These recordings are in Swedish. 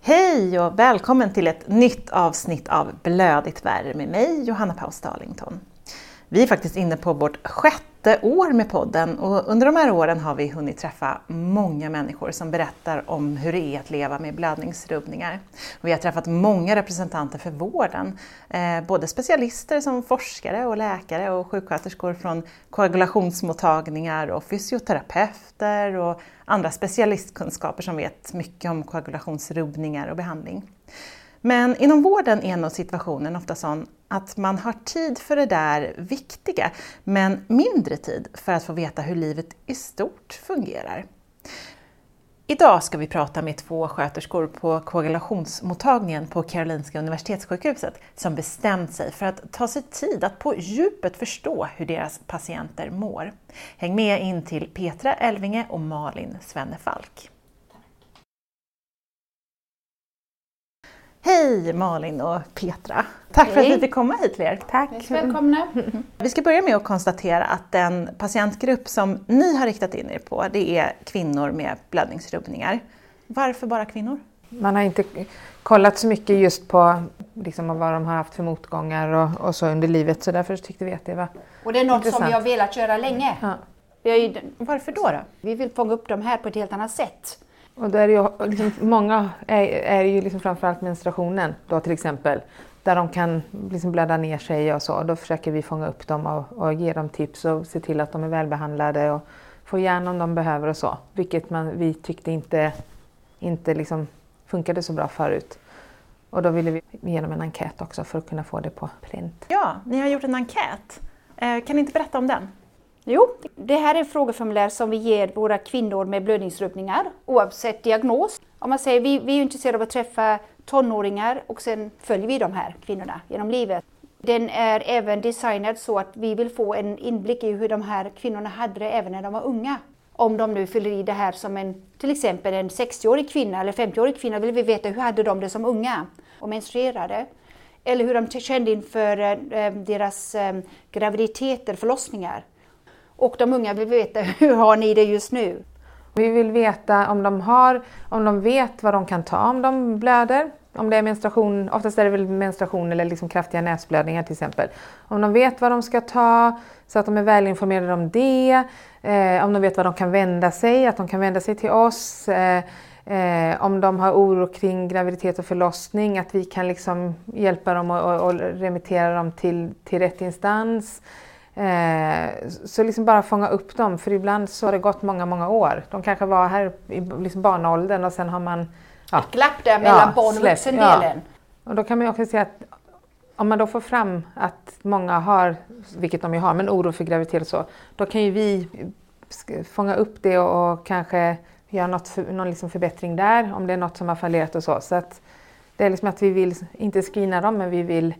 Hej och välkommen till ett nytt avsnitt av Blödigt värre med mig, Johanna Paus Darlington. Vi är faktiskt inne på vårt sjätte år med podden och under de här åren har vi hunnit träffa många människor som berättar om hur det är att leva med blödningsrubbningar. Vi har träffat många representanter för vården, eh, både specialister som forskare och läkare och sjuksköterskor från koagulationsmottagningar och fysioterapeuter och andra specialistkunskaper som vet mycket om koagulationsrubbningar och behandling. Men inom vården är nog situationen ofta sån att man har tid för det där viktiga, men mindre tid för att få veta hur livet i stort fungerar. Idag ska vi prata med två sköterskor på koagulationsmottagningen på Karolinska Universitetssjukhuset som bestämt sig för att ta sig tid att på djupet förstå hur deras patienter mår. Häng med in till Petra Elvinge och Malin Svennefalk. Hej Malin och Petra! Tack Hej. för att vi fick komma hit till er. Tack. Välkomna. Vi ska börja med att konstatera att den patientgrupp som ni har riktat in er på, det är kvinnor med blödningsrubbningar. Varför bara kvinnor? Man har inte kollat så mycket just på liksom, vad de har haft för motgångar och, och så under livet så därför tyckte vi att det var Och det är något Intressant. som vi har velat göra länge. Ja. Vi, har ju, Varför då? då? vi vill fånga upp de här på ett helt annat sätt. Och då är ju, liksom, många är, är ju liksom framförallt menstruationen då till exempel. Där de kan liksom blöda ner sig och så. Då försöker vi fånga upp dem och, och ge dem tips och se till att de är välbehandlade och få järn om de behöver och så. Vilket man, vi tyckte inte, inte liksom funkade så bra förut. Och då ville vi ge dem en enkät också för att kunna få det på print. Ja, ni har gjort en enkät. Eh, kan ni inte berätta om den? Jo, det här är ett frågeformulär som vi ger våra kvinnor med blödningsrubbningar oavsett diagnos. Om man säger vi, vi är intresserade av att träffa tonåringar och sen följer vi de här kvinnorna genom livet. Den är även designad så att vi vill få en inblick i hur de här kvinnorna hade det även när de var unga. Om de nu fyller i det här som en, till exempel en 60-årig kvinna eller 50-årig kvinna vill vi veta hur hade de det som unga och menstruerade. Eller hur de kände inför eh, eh, deras eh, graviditeter, förlossningar. Och de unga vill veta hur har ni det just nu? Vi vill veta om de har, om de vet vad de kan ta om de blöder. Om det är menstruation, oftast är det väl menstruation eller liksom kraftiga näsblödningar till exempel. Om de vet vad de ska ta så att de är välinformerade om det. Eh, om de vet vad de kan vända sig, att de kan vända sig till oss. Eh, eh, om de har oro kring graviditet och förlossning, att vi kan liksom hjälpa dem och, och, och remittera dem till, till rätt instans. Eh, så liksom bara fånga upp dem, för ibland så har det gått många, många år. De kanske var här i liksom barnaåldern och sen har man... Ja, Glapp där mellan Ja, barn och vuxendelen. och då kan man ju också säga att om man då får fram att många har, vilket de ju har, men oro för graviditet och så, då kan ju vi fånga upp det och, och kanske göra något för, någon liksom förbättring där, om det är något som har fallerat och så. Så att det är liksom att vi vill, inte screena dem, men vi vill,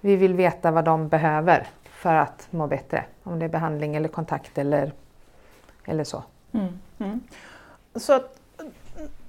vi vill veta vad de behöver för att må bättre. Om det är behandling eller kontakt eller, eller så. Så att,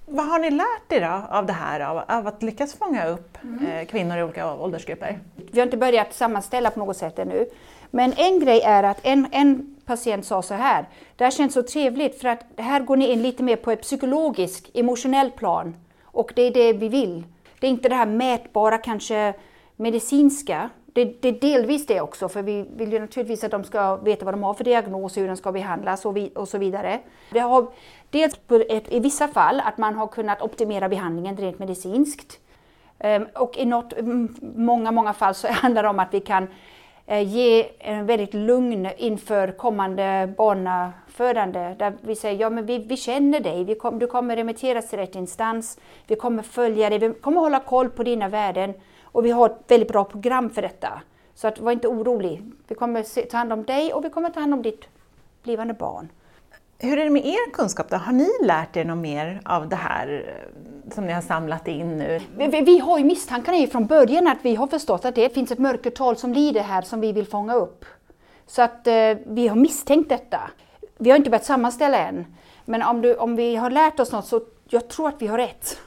vad har ni lärt er då av det här, av, av att lyckas fånga upp eh, kvinnor i olika åldersgrupper? Vi har inte börjat sammanställa på något sätt ännu. Men en grej är att en, en patient sa så här, det här känns så trevligt för att här går ni in lite mer på ett psykologiskt, emotionellt plan. Och det är det vi vill. Det är inte det här mätbara, kanske medicinska. Det, det är delvis det också, för vi vill ju naturligtvis att de ska veta vad de har för diagnos, hur den ska behandlas och, vi, och så vidare. Det har dels på ett, i vissa fall att man har kunnat optimera behandlingen rent medicinskt. Ehm, och i något, många, många fall så handlar det om att vi kan eh, ge en väldigt lugn inför kommande barnafödande. Där vi säger, ja men vi, vi känner dig, vi kom, du kommer remitteras till rätt instans, vi kommer följa dig, vi kommer hålla koll på dina värden och vi har ett väldigt bra program för detta. Så att, var inte orolig, vi kommer ta hand om dig och vi kommer ta hand om ditt blivande barn. Hur är det med er kunskap då? Har ni lärt er något mer av det här eh, som ni har samlat in nu? Vi, vi, vi har ju misstankarna ju från början att vi har förstått att det finns ett mörkertal som lider här som vi vill fånga upp. Så att eh, vi har misstänkt detta. Vi har inte börjat sammanställa än. Men om, du, om vi har lärt oss något så jag tror att vi har rätt.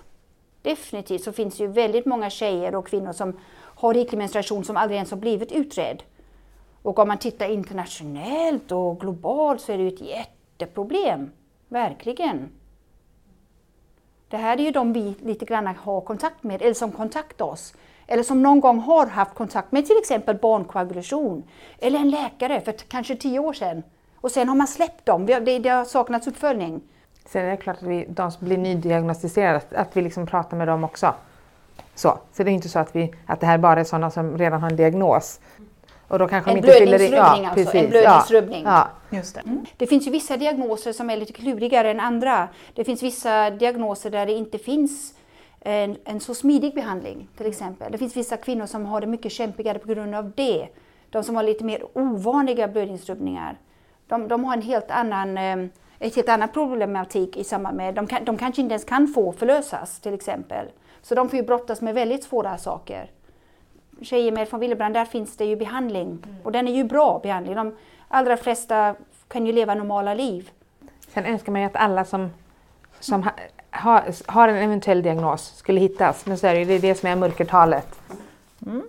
Definitivt så finns det ju väldigt många tjejer och kvinnor som har riklig menstruation som aldrig ens har blivit utredd. Och om man tittar internationellt och globalt så är det ju ett jätteproblem. Verkligen. Det här är ju de vi lite grann har kontakt med, eller som kontaktar oss. Eller som någon gång har haft kontakt med till exempel barnkoagulation. Eller en läkare för kanske tio år sedan. Och sen har man släppt dem, det, det har saknats uppföljning. Sen är det klart att vi, de som blir nydiagnostiserade, att vi liksom pratar med dem också. Så, så det är inte så att, vi, att det här bara är sådana som redan har en diagnos. Och då kanske en blödningsrubbning ja, alltså, en blödningsrubbning. Ja, ja. Just det. Mm. det finns ju vissa diagnoser som är lite klurigare än andra. Det finns vissa diagnoser där det inte finns en, en så smidig behandling till exempel. Det finns vissa kvinnor som har det mycket kämpigare på grund av det. De som har lite mer ovanliga blödningsrubbningar. De, de har en helt annan eh, ett helt annan problematik i samband med, de, kan, de kanske inte ens kan få förlösas till exempel. Så de får ju brottas med väldigt svåra saker. Tjejer med från Willebrand, där finns det ju behandling. Mm. Och den är ju bra behandling. De allra flesta kan ju leva normala liv. Sen önskar man ju att alla som, som ha, ha, har en eventuell diagnos skulle hittas. Men så är det, det är det som är mörkertalet. Mm.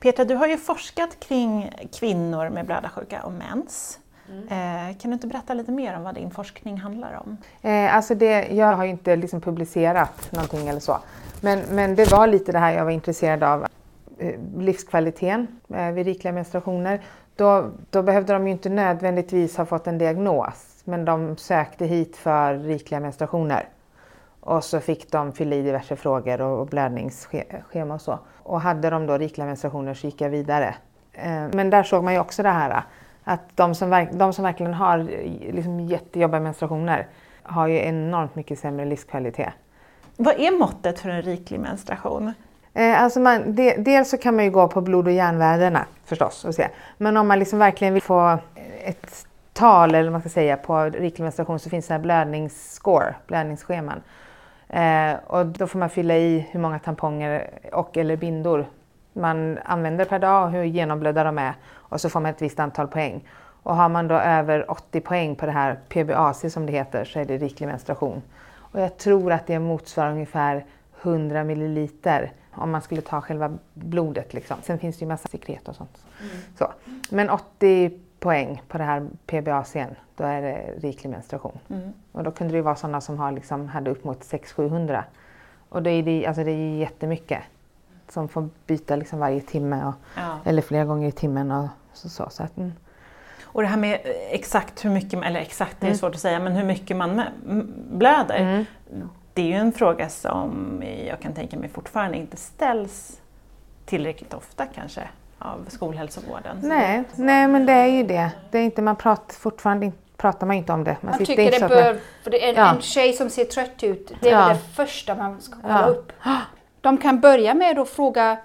Petra, du har ju forskat kring kvinnor med blödarsjuka och mens. Mm. kan du inte berätta lite mer om vad din forskning handlar om? Eh, alltså det, jag har ju inte liksom publicerat någonting eller så. Men, men det var lite det här jag var intresserad av. Eh, livskvaliteten vid rikliga menstruationer. Då, då behövde de ju inte nödvändigtvis ha fått en diagnos. Men de sökte hit för rikliga menstruationer. Och så fick de fylla i diverse frågor och, blödningsschema och så. Och hade de då rikliga menstruationer så gick jag vidare. Men där såg man ju också det här att de som, de som verkligen har liksom jättejobbiga menstruationer har ju enormt mycket sämre livskvalitet. Vad är måttet för en riklig menstruation? Eh, alltså man, de, dels så kan man ju gå på blod och järnvärdena förstås och se. Men om man liksom verkligen vill få ett tal eller man ska säga på riklig menstruation så finns det här blödningsscore, blödningsscheman. Eh, och då får man fylla i hur många tamponger och eller bindor man använder per dag och hur genomblödda de är och så får man ett visst antal poäng. Och har man då över 80 poäng på det här PBAC som det heter så är det riklig menstruation. Och jag tror att det motsvarar ungefär 100 milliliter om man skulle ta själva blodet. Liksom. Sen finns det ju massa sekret och sånt. Mm. Så. Men 80 poäng på det här PBAC, då är det riklig menstruation. Mm. Och då kunde det ju vara sådana som har, liksom, hade upp mot 600-700. Och då är det, alltså det är jättemycket som får byta liksom varje timme och, ja. eller flera gånger i timmen. Och så, så, så att, mm. Och det här med exakt hur mycket, eller exakt det är mm. svårt att säga, men hur mycket man blöder. Mm. Det är ju en fråga som jag kan tänka mig fortfarande inte ställs tillräckligt ofta kanske av skolhälsovården. Nej, nej men det är ju det. det är inte, man pratar fortfarande inte pratar man inte om det. Man, man tycker det bör, för det är en, ja. en tjej som ser trött ut, det är ja. det första man ska kolla ja. upp. De kan börja med att fråga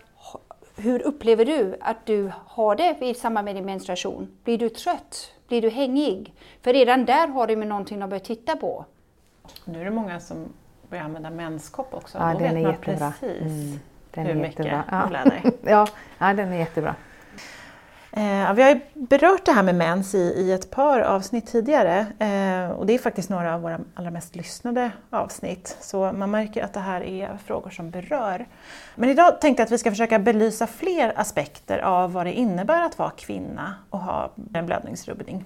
hur upplever du att du har det i samband med din menstruation? Blir du trött? Blir du hängig? För redan där har du med någonting att börja titta på. Nu är det många som börjar använda menskopp också. Ja, Då den vet är man jättebra. precis mm, den hur är mycket jättebra. Ja. ja, den är jättebra. Eh, vi har berört det här med mens i, i ett par avsnitt tidigare eh, och det är faktiskt några av våra allra mest lyssnade avsnitt så man märker att det här är frågor som berör. Men idag tänkte jag att vi ska försöka belysa fler aspekter av vad det innebär att vara kvinna och ha en blödningsrubbning.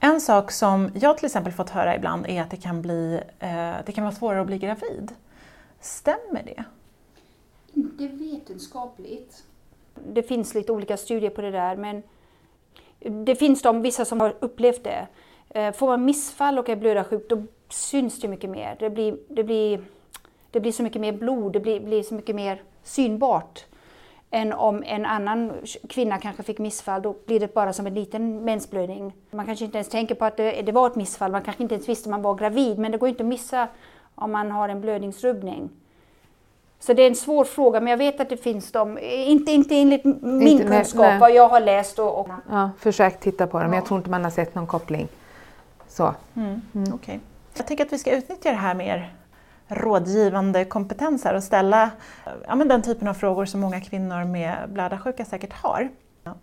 En sak som jag till exempel fått höra ibland är att det kan, bli, eh, det kan vara svårare att bli gravid. Stämmer det? Inte vetenskapligt det finns lite olika studier på det där men det finns de, vissa som har upplevt det. Eh, får man missfall och är blödarsjuk då syns det mycket mer. Det blir, det blir, det blir så mycket mer blod, det blir, blir så mycket mer synbart än om en annan kvinna kanske fick missfall, då blir det bara som en liten mensblödning. Man kanske inte ens tänker på att det, det var ett missfall, man kanske inte ens visste att man var gravid, men det går inte att missa om man har en blödningsrubbning. Så det är en svår fråga, men jag vet att det finns de, inte, inte enligt min inte, kunskap, nej, vad jag har läst. Och, och... Ja, försök titta på det, ja. men jag tror inte man har sett någon koppling. Så. Mm. Mm. Okay. Jag tänker att vi ska utnyttja det här mer rådgivande kompetenser och ställa ja, men den typen av frågor som många kvinnor med blödarsjuka säkert har.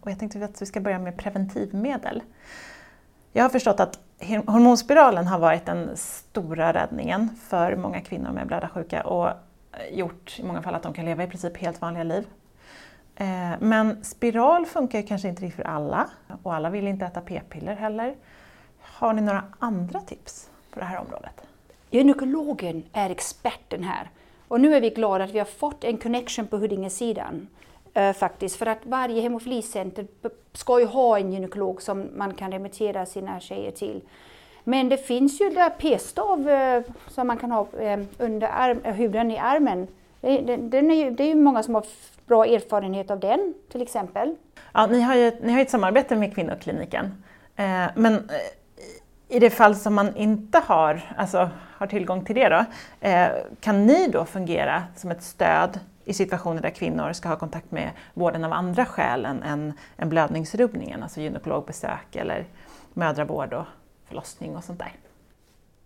Och jag tänkte att vi ska börja med preventivmedel. Jag har förstått att hormonspiralen har varit den stora räddningen för många kvinnor med blödarsjuka och Eh, gjort i många fall att de kan leva i princip helt vanliga liv. Eh, men spiral funkar kanske inte riktigt för alla och alla vill inte äta p-piller heller. Har ni några andra tips på det här området? Gynekologen är experten här. Och nu är vi glada att vi har fått en connection på Huddingesidan. Eh, faktiskt, för att varje hemofilicenter ska ju ha en gynekolog som man kan remittera sina tjejer till. Men det finns ju där p-stav eh, som man kan ha eh, under arm, eh, huden i armen. Det, den är ju, det är ju många som har bra erfarenhet av den till exempel. Ja, ni, har ju, ni har ett samarbete med Kvinnokliniken. Eh, men eh, i det fall som man inte har, alltså, har tillgång till det, då, eh, kan ni då fungera som ett stöd i situationer där kvinnor ska ha kontakt med vården av andra skäl än, än, än blödningsrubbningen, alltså gynekologbesök eller mödravård och förlossning och sånt där?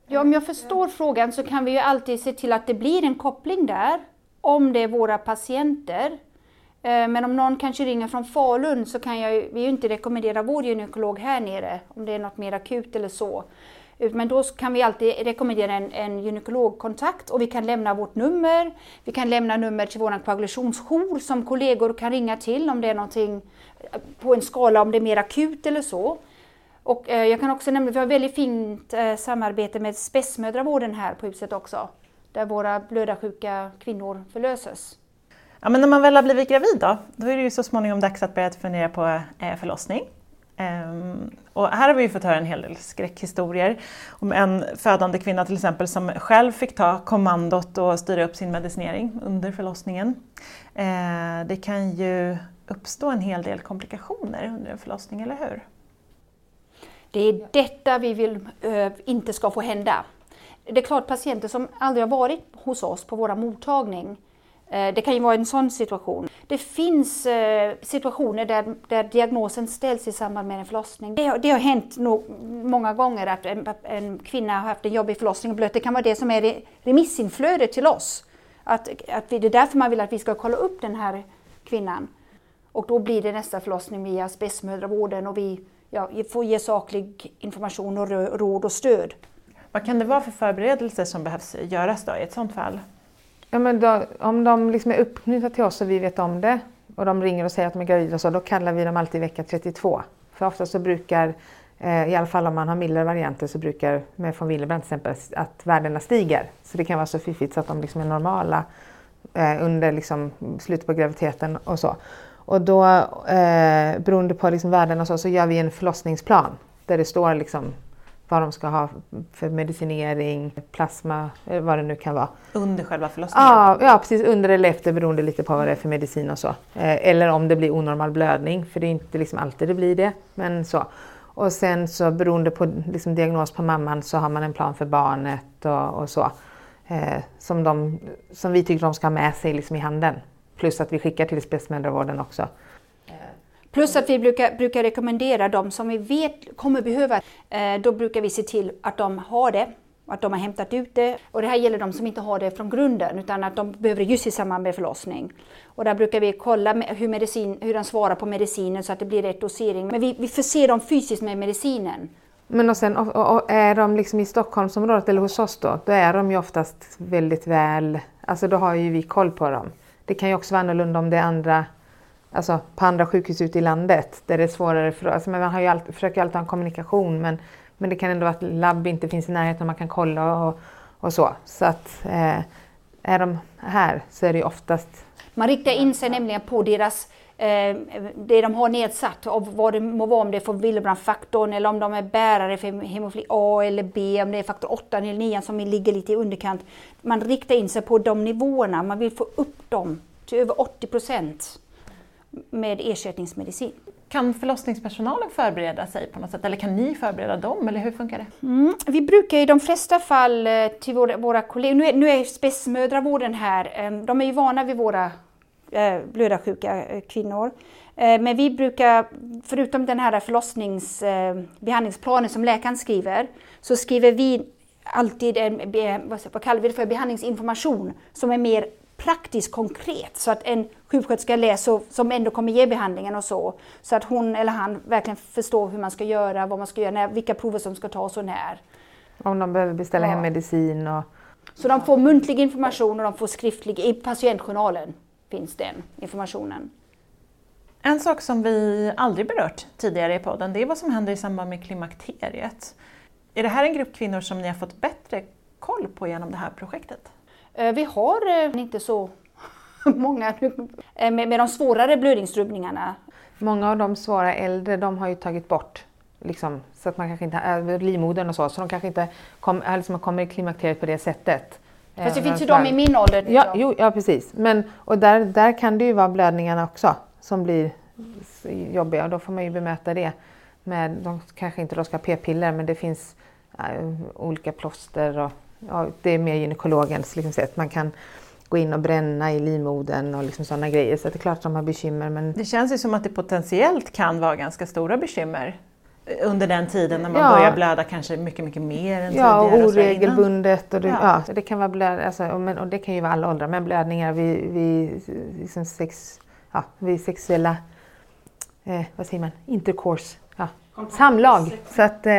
Ja, om jag förstår frågan så kan vi ju alltid se till att det blir en koppling där, om det är våra patienter. Eh, men om någon kanske ringer från Falun så kan jag vi ju inte rekommendera vår gynekolog här nere om det är något mer akut eller så. Eh, men då kan vi alltid rekommendera en, en gynekologkontakt och vi kan lämna vårt nummer. Vi kan lämna nummer till vår koagulationsjour som kollegor kan ringa till om det är någonting eh, på en skala om det är mer akut eller så. Och eh, jag kan också nämna att vi har väldigt fint eh, samarbete med spetsmödravården här på huset också. Där våra blödarsjuka kvinnor förlöses. Ja, men när man väl har blivit gravid då, då är det ju så småningom dags att börja fundera på eh, förlossning. Um, och här har vi fått höra en hel del skräckhistorier om en födande kvinna till exempel som själv fick ta kommandot och styra upp sin medicinering under förlossningen. Uh, det kan ju uppstå en hel del komplikationer under en förlossning, eller hur? Det är detta vi vill äh, inte ska få hända. Det är klart patienter som aldrig har varit hos oss på våra mottagning äh, det kan ju vara en sån situation. Det finns äh, situationer där, där diagnosen ställs i samband med en förlossning. Det, det har hänt nog många gånger att en, en, kvinna har haft en jobbig förlossning och blött. Det kan vara det som är remissinflödet till oss. Att, att vi, det är därför man vill att vi ska kolla upp den här kvinnan. Och då blir det nästa förlossning via spetsmödravården och vi ja, får ge saklig information och råd och stöd. Vad kan det vara för förberedelser som behövs göras då i ett sådant fall? Ja, men då, om de liksom är uppknutna till oss och vi vet om det och de ringer och säger att de är gravida så, då kallar vi dem alltid vecka 32. För ofta så brukar, eh, i alla fall om man har mildare varianter, så brukar med von Willebrand till exempel att värdena stiger. Så det kan vara så fiffigt så att de liksom är normala eh, under liksom slutet på graviditeten och så. Och då, eh, beroende på liksom värdena så, så gör vi en förlossningsplan där det står liksom vad de ska ha för medicinering, plasma, vad det nu kan vara. Under själva förlossningen? Ja, ja precis. Under eller efter beroende lite på vad det är för medicin och så. Eh, eller om det blir onormal blödning, för det är inte liksom alltid det blir det. Men så. Och sen så beroende på liksom, diagnos på mamman så har man en plan för barnet och, och så. Eh, som, de, som vi tycker de ska ha med sig liksom, i handen. Plus att vi skickar till spetsmödravården också. Plus att vi brukar, brukar rekommendera de som vi vet kommer behöva, eh, då brukar vi se till att de har det, att de har hämtat ut det. Och det här gäller de som inte har det från grunden utan att de behöver det just i samband med förlossning. Och där brukar vi kolla hur, medicin, hur den svarar på medicinen så att det blir rätt dosering. Men vi, vi förser dem fysiskt med medicinen. Men och sen och, och är de liksom i Stockholmsområdet eller hos oss då, då är de ju oftast väldigt väl, alltså då har ju vi koll på dem. Det kan ju också vara annorlunda om det är andra alltså, på andra sjukhus ute i landet där det är svårare för alltså, man har ju alltid, försöker alltid ha en kommunikation men, men det kan ändå vara att labb inte finns i närheten och man kan kolla och, och så. Så att eh, är de här så är det oftast... Man riktar in sig nämligen på deras det de har nedsatt, och vad det må vara, om det är Willebrand-faktorn eller om de är bärare för hemofili A eller B, om det är faktor 8 eller 9 som ligger lite i underkant. Man riktar in sig på de nivåerna, man vill få upp dem till över 80 procent med ersättningsmedicin. Kan förlossningspersonalen förbereda sig på något sätt eller kan ni förbereda dem eller hur funkar det? Mm, vi brukar i de flesta fall eh, till våra, våra kollegor, nu är, nu är spetsmödravården här, eh, de är ju vana vid våra eh, blödarsjuka kvinnor. Men vi brukar, förutom den här förlossningsbehandlingsplanen som läkaren skriver, så skriver vi alltid en, vad kallar vi det för, behandlingsinformation som är mer praktiskt konkret så att en sjuksköterska läser som ändå kommer ge behandlingen och så. Så att hon eller han verkligen förstår hur man ska göra, vad man ska göra, när, vilka prover som ska tas och när. Om de behöver beställa ja. hem medicin och... Så de får muntlig information och de får skriftlig, i patientjournalen finns den informationen. En sak som vi aldrig berört tidigare i podden, det är vad som händer i samband med klimakteriet. Är det här en grupp kvinnor som ni har fått bättre koll på genom det här projektet? Eh, vi har eh, inte så många eh, med, de svårare blödningsrubbningarna. Många av de svåra äldre de har ju tagit bort liksom, så att man kanske inte, livmodern och så, så de kanske inte kom, liksom kommer i klimakteriet på det sättet. Fast det finns ju de i min ålder. Ja, jo, ja precis. Men, och där, där kan det ju vara blödningarna också som blir jobbiga och då får man ju bemöta det. Med, de kanske inte då ska ha p-piller men det finns äh, olika plåster och ja, det är mer gynekologens liksom, sätt. Man kan gå in och bränna i livmodern och liksom sådana grejer. Så det är klart att de har bekymmer. Men... Det känns ju som att det potentiellt kan vara ganska stora bekymmer under den tiden när man Ja. börjar blöda kanske mycket, mycket mer än Ja, och tidigare. oregelbundet. Och det, Ja. ja. det kan vara blöd, alltså, och, men, och det kan ju vara alla åldrar, men blödningar vid, vid, liksom sex, ja, vid sexuella, eh, vad säger man, intercourse, ja. samlag. Så att eh,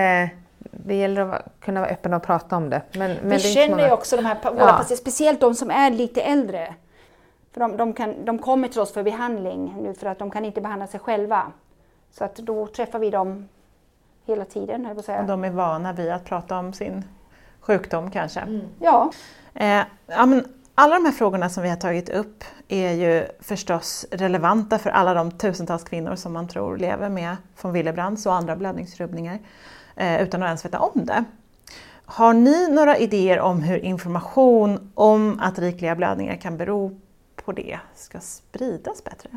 det gäller att vara, kunna vara öppen och prata om det. Men, men det Vi så känner ju också de här våra Ja. patienter, speciellt de som är lite äldre. För de, de, kan, de kommer till oss för behandling nu för att de kan inte behandla sig själva. Så att då träffar vi dem hela tiden, jag säga. Och de är vana vid att prata om sin sjukdom kanske. Ja, Eh, ja, men alla de här frågorna som vi har tagit upp är ju förstås relevanta för alla de tusentals kvinnor som man tror lever med von Willebrands och andra blödningsrubbningar eh, utan att ens veta om det. Har ni några idéer om hur information om att rikliga blödningar kan bero på det ska spridas bättre?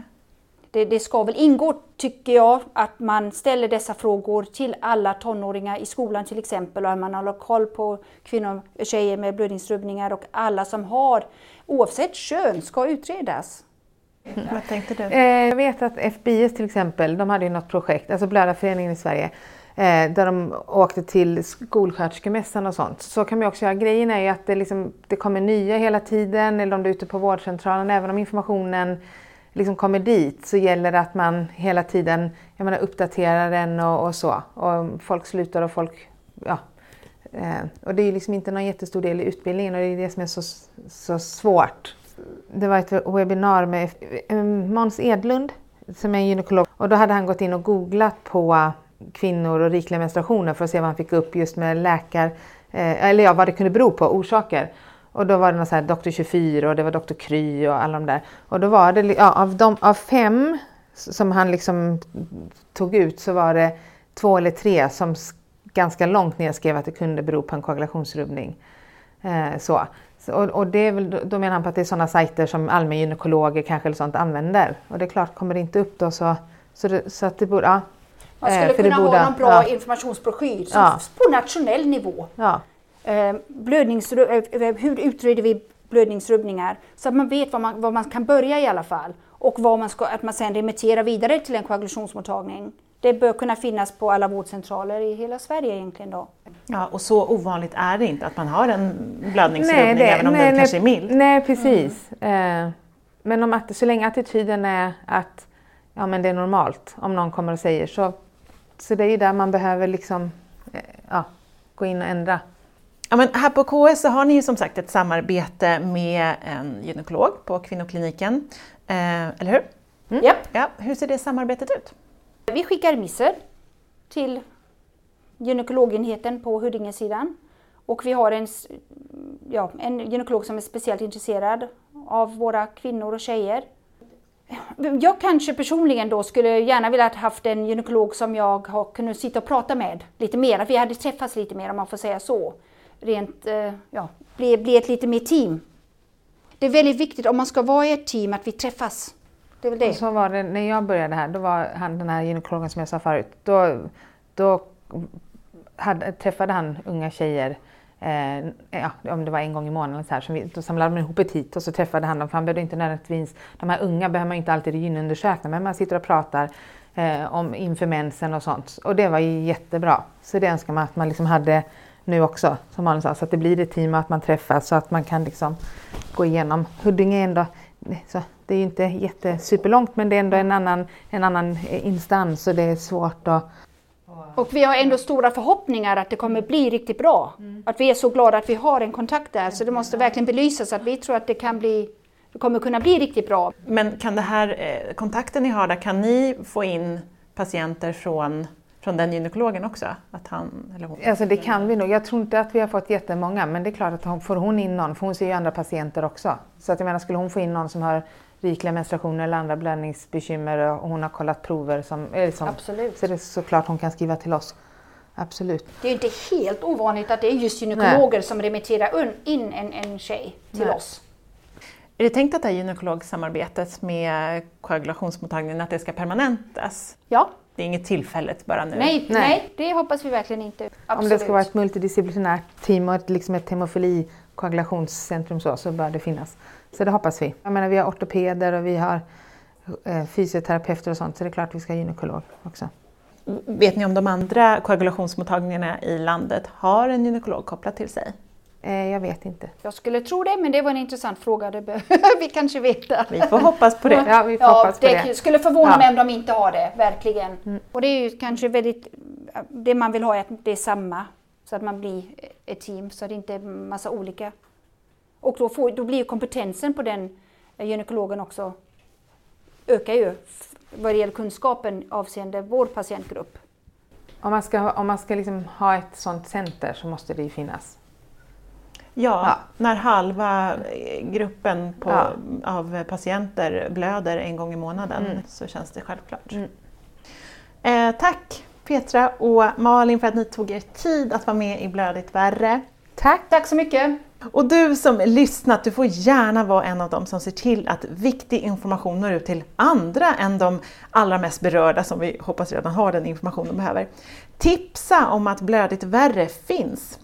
Det, det ska väl ingå, tycker jag, att man ställer dessa frågor till alla tonåringar i skolan till exempel och att man håller koll på kvinnor och tjejer med blödningsrubbningar och alla som har, oavsett kön, ska utredas. Vad tänkte du? Eh, jag vet att FBIS till exempel, de hade ju något projekt, alltså Blödarföreningen i Sverige, eh, där de åkte till skolsköterskemässan och sånt. Så kan man också göra. Grejen är ju att det, liksom, det kommer nya hela tiden, eller om du är ute på vårdcentralen, även om informationen liksom kommer dit så gäller det att man hela tiden jag menar, uppdaterar den och, och så. Och folk slutar och folk, ja. Eh, och det är liksom inte någon jättestor del i utbildningen och det är det som är så, så svårt. Det var ett webbinar med eh, Måns Edlund som är gynekolog och då hade han gått in och googlat på kvinnor och rikliga menstruationer för att se vad han fick upp just med läkar, eh, eller ja, vad det kunde bero på, orsaker. Och då var det något så här Dr. 24 och det var Dr. Kry och alla de där. Och då var det, ja, av, de, av fem som han liksom tog ut så var det två eller tre som ganska långt ner skrev att det kunde bero på en koagulationsrubbning. Eh, så. Så, och, och det är väl, då- menar han på att det är sådana sajter som allmängynekologer kanske eller sånt använder. Och det är klart, kommer det inte upp då så, så, det, så att det borde, ja. Man Eh, skulle det kunna borde- ha någon bra ja. informationsbroschyr som Ja. på nationell nivå. ja. Eh, blödningsru- eh, hur utreder vi blödningsrubbningar? Så att man vet var man, var man kan börja i alla fall. Och vad man ska, att man sen remitterar vidare till en koagulationsmottagning. Det bör kunna finnas på alla vårdcentraler i hela Sverige egentligen då. Ja, och så ovanligt är det inte att man har en blödningsrubbning även om den kanske är mild. Nej, precis. Eh, men om att, så länge attityden är att ja, men det är normalt, om någon kommer och säger så. Så det är ju där man behöver liksom, eh, ja, gå in och ändra. Ja, men här på KS så har ni ju som sagt ett samarbete med en gynekolog på kvinnokliniken. Eh, eller hur? Ja. Ja, hur ser det samarbetet ut? Vi skickar remisser till gynekologenheten på Huddingesidan. Och vi har en, ja, en gynekolog som är speciellt intresserad av våra kvinnor och tjejer. Jag kanske personligen då skulle gärna vilja ha haft en gynekolog som jag har kunnat sitta och prata med lite mer, att vi hade träffats lite mer om man får säga så. Rent, eh, ja, bli, bli ett lite mer team. Det är väldigt viktigt om man ska vara i ett team att vi träffas. Det är väl det. Och så var det när jag började här, då var han den här gynekologen som jag sa förut, då, då hade, träffade han unga tjejer Eh, ja, om det var en gång i månaden så här, så vi, då samlade man ihop ett hit och så träffade han dem. För han behövde inte nödvändigtvis, de här unga behöver man inte alltid gynundersöka men man sitter och pratar eh, om inför mensen och sånt. Och det var ju jättebra. Så det önskar man att man liksom hade nu också, som man sa, så att det blir ett team och att man träffas så att man kan liksom gå igenom. Huddinge är ändå, så det är ju inte jättesuperlångt men det är ändå en annan, en annan instans och det är svårt att Och vi har ändå stora förhoppningar att det kommer bli riktigt bra. Att vi är så glada att vi har en kontakt där, så det måste verkligen belysas att vi tror att det kan bli, det kommer kunna bli riktigt bra. Men kan det här, eh, kontakten ni har där, kan ni få in patienter från från den gynekologen också? Att han, eller hon... Alltså det kan vi nog. Jag tror inte att vi har fått jättemånga men det är klart att hon, får hon in någon, för hon ser ju andra patienter också. Så att jag menar skulle hon få in någon som har rikliga menstruationer eller andra blödningsbekymmer och hon har kollat prover som, eller som Absolut. så är det såklart hon kan skriva till oss. Absolut. Det är ju inte helt ovanligt att det är just gynekologer som remitterar in en, en tjej till Nej. oss. Är det tänkt att det här gynekologsamarbetet med koagulationsmottagningen att det ska permanentas? Ja, Det är inget tillfälligt bara nu? nej, nej. Nej. det hoppas vi verkligen inte. Absolut. Om det ska vara ett multidisciplinärt team och ett, liksom ett hemofili koagulationscentrum så, så bör det finnas. Så det hoppas vi. Jag menar vi har ortopeder och vi har eh, fysioterapeuter och sånt så det är klart vi ska ha gynekolog också. Vet ni om de andra koagulationsmottagningarna i landet har en gynekolog kopplad till sig? Eh, jag vet inte. Jag skulle tro det, men det var en intressant fråga. Det behöver vi kanske veta. Vi får hoppas på det. Ja, vi får Ja, hoppas på det, det. skulle förvåna Ja. mig om de inte har det, verkligen. Och det är ju kanske väldigt, det man vill ha är att det är samma, så att man blir ett team, så att det inte är massa olika. Och då, får, då blir ju kompetensen på den eh, gynekologen också, ökar ju vad det gäller kunskapen avseende vår patientgrupp. Om man ska, om man ska liksom ha ett sånt center så måste det ju finnas. Ja, Ja. när halva gruppen på, Ja. av patienter blöder en gång i månaden Mm. så känns det självklart. Mm. Eh, tack Petra och Malin för att ni tog er tid att vara med i Blödigt värre. Tack! Tack så mycket! Och du som lyssnat, du får gärna vara en av dem som ser till att viktig information når ut till andra än de allra mest berörda som vi hoppas redan har den information de behöver. Tipsa om att Blödigt värre finns.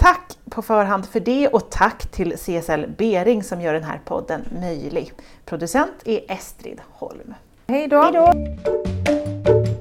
Tack på förhand för det och tack till CSL Bering som gör den här podden möjlig. Producent är Estrid Holm. Hej då! Hej då!